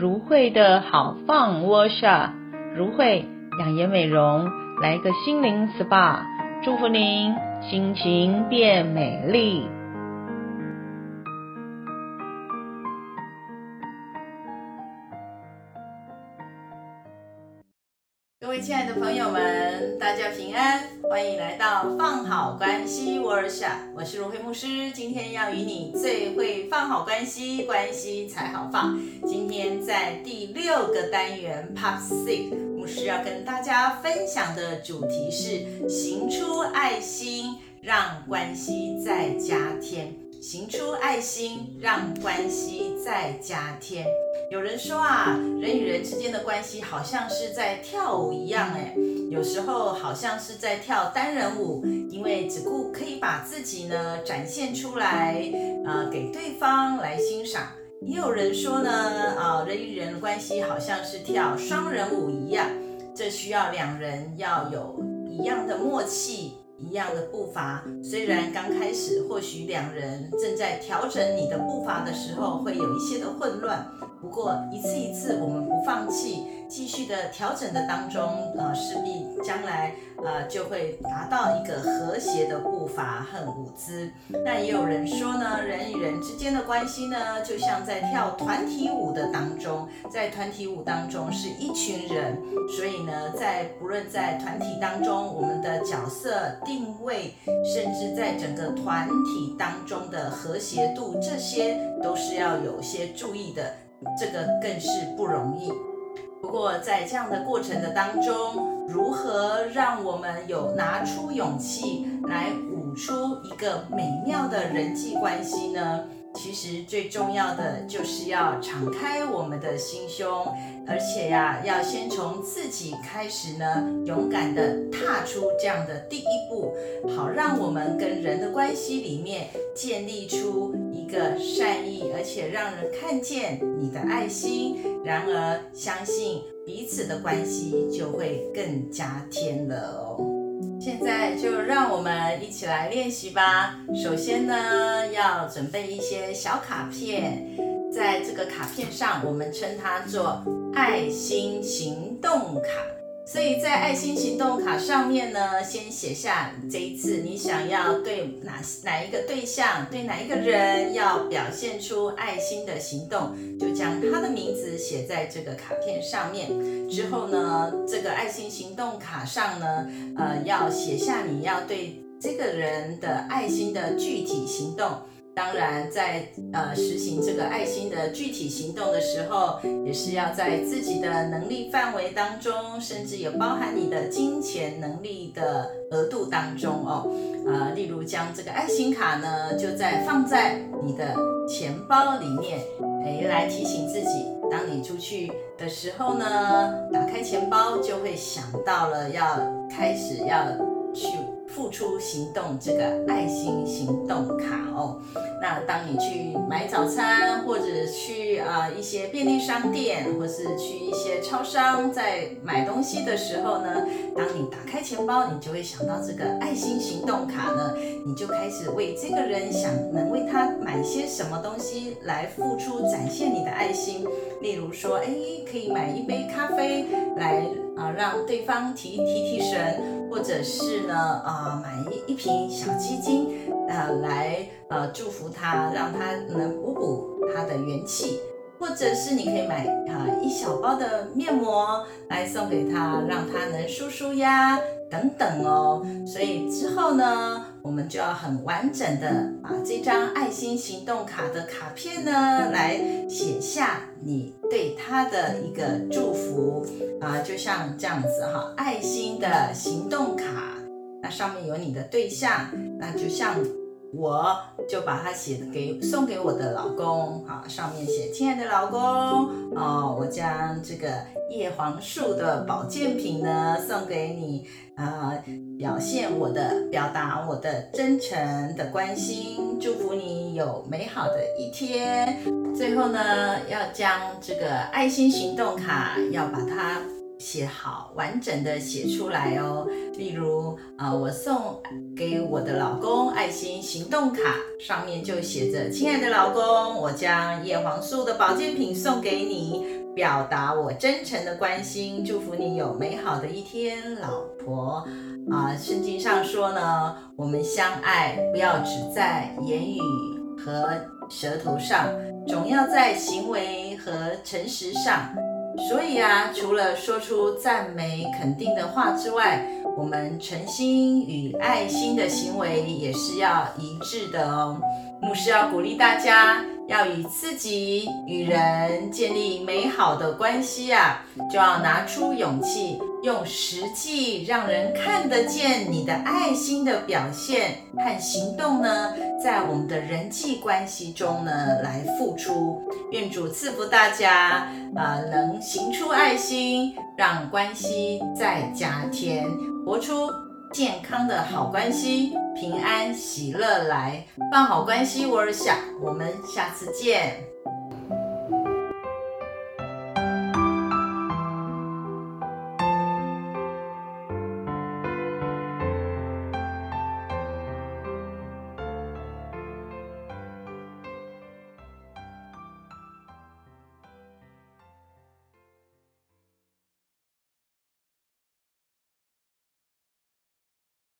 如慧的好放窝下如慧养颜美容，来个心灵 SPA，祝福您心情变美丽。亲爱的朋友们，大家平安，欢迎来到放好关系 Workshop，我是如慧牧师，今天要与你最会放好关系，关系才好放。今天在第六个单元 Part Six，牧师要跟大家分享的主题是行出爱心，让关系再加添。行出爱心，让关系再加添。有人说啊，人与人之间的关系好像是在跳舞一样，哎，有时候好像是在跳单人舞，因为只顾可以把自己呢展现出来，呃，给对方来欣赏。也有人说呢，啊、呃，人与人的关系好像是跳双人舞一样，这需要两人要有一样的默契。一样的步伐，虽然刚开始或许两人正在调整你的步伐的时候会有一些的混乱，不过一次一次我们不放弃，继续的调整的当中，呃，势必将来呃就会达到一个和谐的步伐和舞姿。那也有人说呢，人与人之间的关系呢，就像在跳团体舞的当中，在团体舞当中是一群人，所以呢，在不论在团体当中，我们的角色。定位，甚至在整个团体当中的和谐度，这些都是要有些注意的，这个更是不容易。不过在这样的过程的当中，如何让我们有拿出勇气来舞出一个美妙的人际关系呢？其实最重要的就是要敞开我们的心胸，而且呀，要先从自己开始呢，勇敢地踏出这样的第一步，好让我们跟人的关系里面建立出一个善意，而且让人看见你的爱心，然而相信彼此的关系就会更加添了哦。现在就让我们一起来练习吧。首先呢，要准备一些小卡片，在这个卡片上，我们称它做爱心行动卡。所以在爱心行动卡上面呢，先写下这一次你想要对哪哪一个对象，对哪一个人要表现出爱心的行动，就将他的名字写在这个卡片上面。之后呢，这个爱心行动卡上呢，呃，要写下你要对这个人的爱心的具体行动。当然，在呃实行这个爱心的具体行动的时候，也是要在自己的能力范围当中，甚至有包含你的金钱能力的额度当中哦。呃，例如将这个爱心卡呢，就在放在你的钱包里面，诶，来提醒自己，当你出去的时候呢，打开钱包就会想到了要开始要去。付出行动，这个爱心行动卡哦。那当你去买早餐，或者去啊、一些便利商店，或是去一些超商，在买东西的时候呢，当你打开钱包，你就会想到这个爱心行动卡呢，你就开始为这个人想能为他买些什么东西来付出，展现你的爱心。例如说，哎，可以买一杯咖啡来啊、让对方提提提神。或者是呢，啊、买一一瓶小鸡精，呃，来呃祝福他，让他能补补他的元气。或者是你可以买啊、一小包的面膜来送给他，让他能舒舒压等等哦。所以之后呢，我们就要很完整的把这张爱心行动卡的卡片呢，来写下你对他的一个祝福啊、就像这样子哈，爱心的行动卡，那上面有你的对象，那就像我就把它写给送给我的老公，好，上面写亲爱的老公哦，我将这个叶黄素的保健品呢送给你啊。呃表现我的，表达我的真诚的关心，祝福你有美好的一天。最后呢，要将这个爱心行动卡要把它写好，完整的写出来哦。例如啊、我送给我的老公爱心行动卡，上面就写着：“亲爱的老公，我将叶黄素的保健品送给你。”表达我真诚的关心，祝福你有美好的一天，老婆。啊，圣经上说呢，我们相爱不要只在言语和舌头上，总要在行为和诚实上。所以啊，除了说出赞美肯定的话之外，我们诚心与爱心的行为也是要一致的哦。牧师要鼓励大家，要与自己与人建立美好的关系啊，就要拿出勇气，用实际让人看得见你的爱心的表现和行动呢，在我们的人际关系中呢来付出。愿主赐福大家，呃，能行出爱心，让关系再加甜，活出健康的好关系，平安喜乐来，办好关系，我儿想，我们下次见。